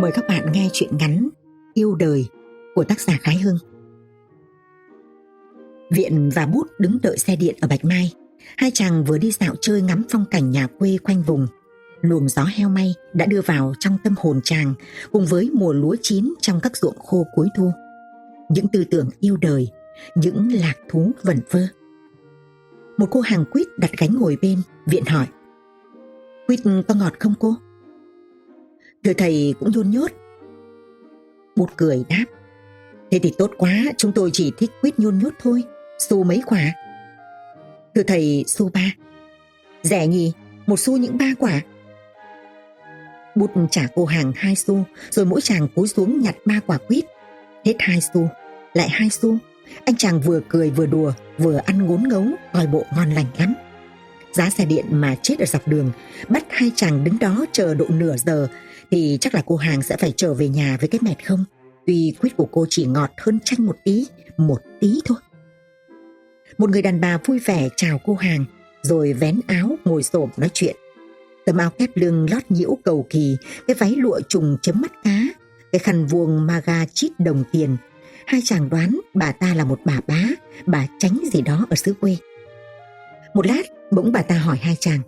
Mời các bạn nghe chuyện ngắn Yêu đời của tác giả Khái Hưng. Viện và Bút đứng đợi xe điện ở Bạch Mai. Hai chàng vừa đi dạo chơi ngắm phong cảnh nhà quê quanh vùng. Luồng gió heo may đã đưa vào trong tâm hồn chàng cùng với mùa lúa chín trong các ruộng khô cuối thu. Những tư tưởng yêu đời, những lạc thú vẩn vơ. Một cô hàng quýt đặt gánh ngồi bên, Viện hỏi. Quýt có ngọt không cô? Thưa thầy cũng nhôn nhốt. bụt cười đáp. Thế thì tốt quá, chúng tôi chỉ thích quýt nhôn nhốt thôi. Xu mấy quả? Thưa thầy, xu ba. Rẻ nhỉ, một xu những ba quả. bụt trả cô hàng hai xu, rồi mỗi chàng cúi xuống nhặt ba quả quýt. Hết hai xu, lại hai xu. Anh chàng vừa cười vừa đùa, vừa ăn ngốn ngấu, coi bộ ngon lành lắm. Giá xe điện mà chết ở dọc đường, bắt hai chàng đứng đó chờ độ nửa giờ thì chắc là cô hàng sẽ phải trở về nhà với cái mệt không. Tuy quýt của cô chỉ ngọt hơn chanh một tí, một tí thôi. Một người đàn bà vui vẻ chào cô hàng, rồi vén áo ngồi xổm nói chuyện. Tấm áo kép lưng lót nhiễu cầu kỳ, cái váy lụa trùng chấm mắt cá, cái khăn vuông maga chít đồng tiền. Hai chàng đoán bà ta là một bà bá, bà tránh gì đó ở xứ quê. Một lát, bỗng bà ta hỏi hai chàng.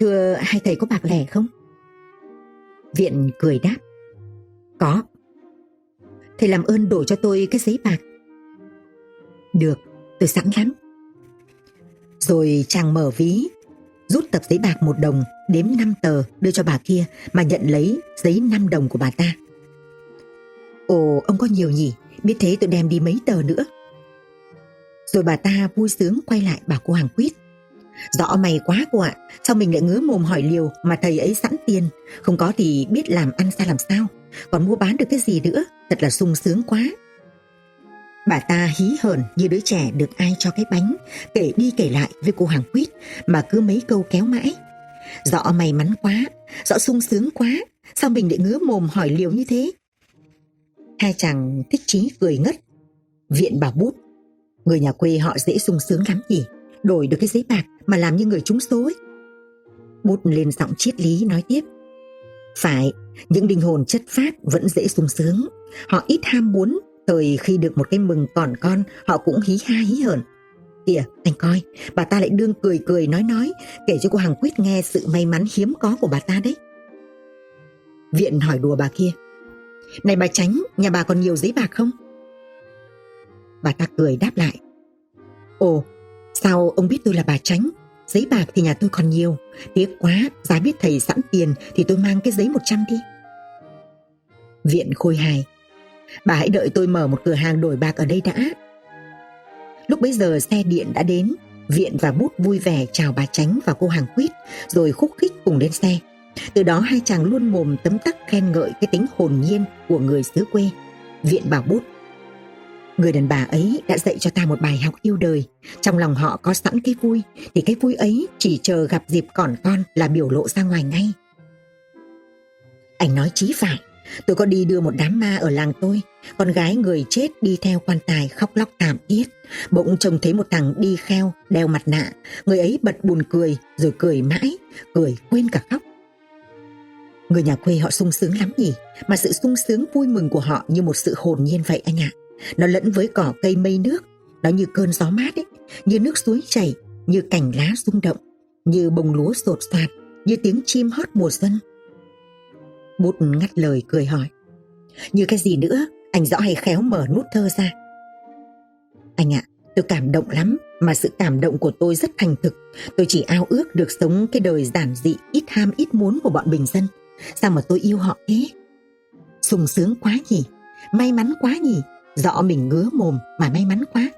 Thưa hai thầy có bạc lẻ không? Viện cười đáp. Có. Thầy làm ơn đổ cho tôi cái giấy bạc. Được, tôi sẵn lắm. Rồi chàng mở ví, rút tập giấy bạc một đồng, đếm 5 tờ đưa cho bà kia mà nhận lấy giấy 5 đồng của bà ta. Ồ, ông có nhiều nhỉ, biết thế tôi đem đi mấy tờ nữa. Rồi bà ta vui sướng quay lại bảo cô hàng quýt. Rõ mày quá cô ạ, sao mình lại ngứa mồm hỏi liều mà thầy ấy sẵn tiền, không có thì biết làm ăn ra làm sao, còn mua bán được cái gì nữa, thật là sung sướng quá. Bà ta hí hởn như đứa trẻ được ai cho cái bánh, kể đi kể lại với cô hàng quýt mà cứ mấy câu kéo mãi. Rõ may mắn quá, rõ sung sướng quá, sao mình lại ngứa mồm hỏi liều như thế? Hai chàng thích chí cười ngất. Viện bà bút, người nhà quê họ dễ sung sướng lắm nhỉ, đổi được cái giấy bạc mà làm như người trúng số ấy. Bút lên giọng triết lý nói tiếp. Phải, những linh hồn chất phát vẫn dễ sung sướng. Họ ít ham muốn, thời khi được một cái mừng còn con, họ cũng hí ha hí hởn. Kìa, anh coi, bà ta lại đương cười cười nói nói, kể cho cô Hằng Quyết nghe sự may mắn hiếm có của bà ta đấy. Viện hỏi đùa bà kia. Này bà Tránh, nhà bà còn nhiều giấy bạc không? Bà ta cười đáp lại. Ồ, sao ông biết tôi là bà Tránh? Giấy bạc thì nhà tôi còn nhiều. Tiếc quá, giá biết thầy sẵn tiền thì tôi mang cái giấy 100 đi. Viện khôi hài. Bà hãy đợi tôi mở một cửa hàng đổi bạc ở đây đã. Lúc bấy giờ xe điện đã đến. Viện và Bút vui vẻ chào bà Tránh và cô hàng quýt rồi khúc khích cùng lên xe. Từ đó hai chàng luôn mồm tấm tắc khen ngợi cái tính hồn nhiên của người xứ quê. Viện bảo Bút Người đàn bà ấy đã dạy cho ta một bài học yêu đời. Trong lòng họ có sẵn cái vui, thì cái vui ấy chỉ chờ gặp dịp còn con là biểu lộ ra ngoài ngay. Anh nói chí phải, tôi có đi đưa một đám ma ở làng tôi, con gái người chết đi theo quan tài khóc lóc thảm thiết. Bỗng trông thấy một thằng đi kheo, đeo mặt nạ, người ấy bật buồn cười, rồi cười mãi, cười quên cả khóc. Người nhà quê họ sung sướng lắm nhỉ, mà sự sung sướng vui mừng của họ như một sự hồn nhiên vậy anh ạ. Nó lẫn với cỏ cây mây nước, nó như cơn gió mát ấy, như nước suối chảy, như cành lá rung động, như bông lúa sột soạt, như tiếng chim hót mùa xuân. Bút ngắt lời cười hỏi. Như cái gì nữa, anh rõ hay khéo mở nút thơ ra. Anh ạ, tôi cảm động lắm, mà sự cảm động của tôi rất thành thực. Tôi chỉ ao ước được sống cái đời giản dị, ít ham ít muốn của bọn bình dân. Sao mà tôi yêu họ thế? sung sướng quá nhỉ, may mắn quá nhỉ, Rõ mình ngứa mồm mà may mắn quá.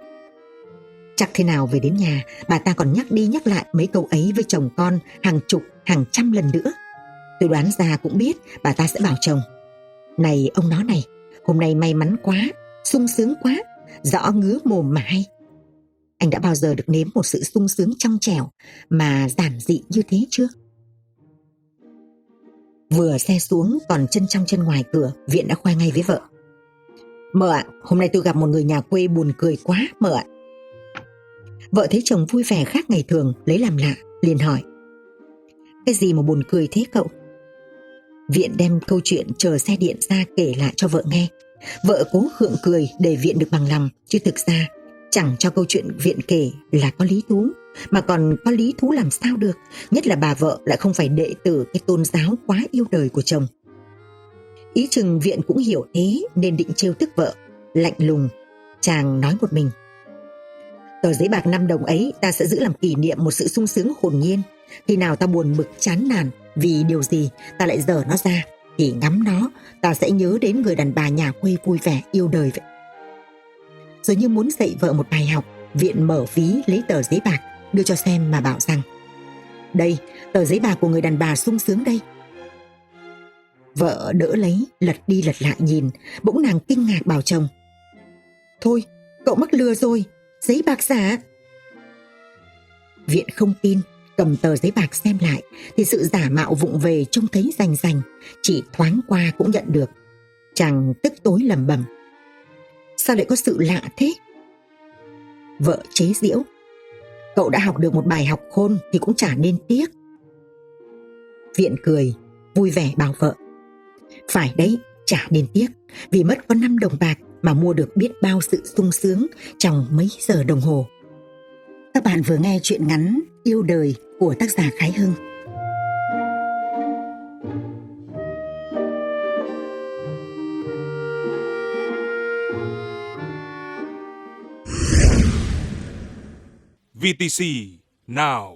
Chắc thế nào về đến nhà, bà ta còn nhắc đi nhắc lại mấy câu ấy với chồng con hàng chục, hàng trăm lần nữa. Tôi đoán ra cũng biết bà ta sẽ bảo chồng. Này ông nó này, hôm nay may mắn quá, sung sướng quá, rõ ngứa mồm mà hay. Anh đã bao giờ được nếm một sự sung sướng trong trẻo mà giản dị như thế chưa? Vừa xe xuống còn chân trong chân ngoài cửa, Viện đã khoe ngay với vợ. Mợ ạ, hôm nay tôi gặp một người nhà quê buồn cười quá, mợ ạ. Vợ thấy chồng vui vẻ khác ngày thường, lấy làm lạ, liền hỏi. Cái gì mà buồn cười thế cậu? Viện đem câu chuyện chờ xe điện ra kể lại cho vợ nghe. Vợ cố khượng cười để Viện được bằng lòng, chứ thực ra chẳng cho câu chuyện Viện kể là có lý thú, mà còn có lý thú làm sao được, nhất là bà vợ lại không phải đệ tử cái tôn giáo quá yêu đời của chồng. Ý chừng Viện cũng hiểu thế nên định trêu tức vợ, lạnh lùng, chàng nói một mình. Tờ giấy bạc 5 đồng ấy ta sẽ giữ làm kỷ niệm một sự sung sướng hồn nhiên. Khi nào ta buồn bực chán nản vì điều gì ta lại dở nó ra thì ngắm nó ta sẽ nhớ đến người đàn bà nhà quê vui vẻ yêu đời vậy. Rồi như muốn dạy vợ một bài học, Viện mở ví lấy tờ giấy bạc đưa cho xem mà bảo rằng Đây, tờ giấy bạc của người đàn bà sung sướng đây. Vợ đỡ lấy, lật đi lật lại nhìn, bỗng nàng kinh ngạc bảo chồng. Thôi, cậu mắc lừa rồi, giấy bạc giả. Viện không tin, cầm tờ giấy bạc xem lại thì sự giả mạo vụng về trông thấy rành rành, chỉ thoáng qua cũng nhận được. Chàng tức tối lầm bầm. Sao lại có sự lạ thế? Vợ chế diễu Cậu đã học được một bài học khôn thì cũng chả nên tiếc. Viện cười, vui vẻ bảo vợ. Phải đấy, chả nên tiếc, vì mất có 5 đồng bạc mà mua được biết bao sự sung sướng trong mấy giờ đồng hồ. Các bạn vừa nghe chuyện ngắn Yêu đời của tác giả Khái Hưng. VTC now.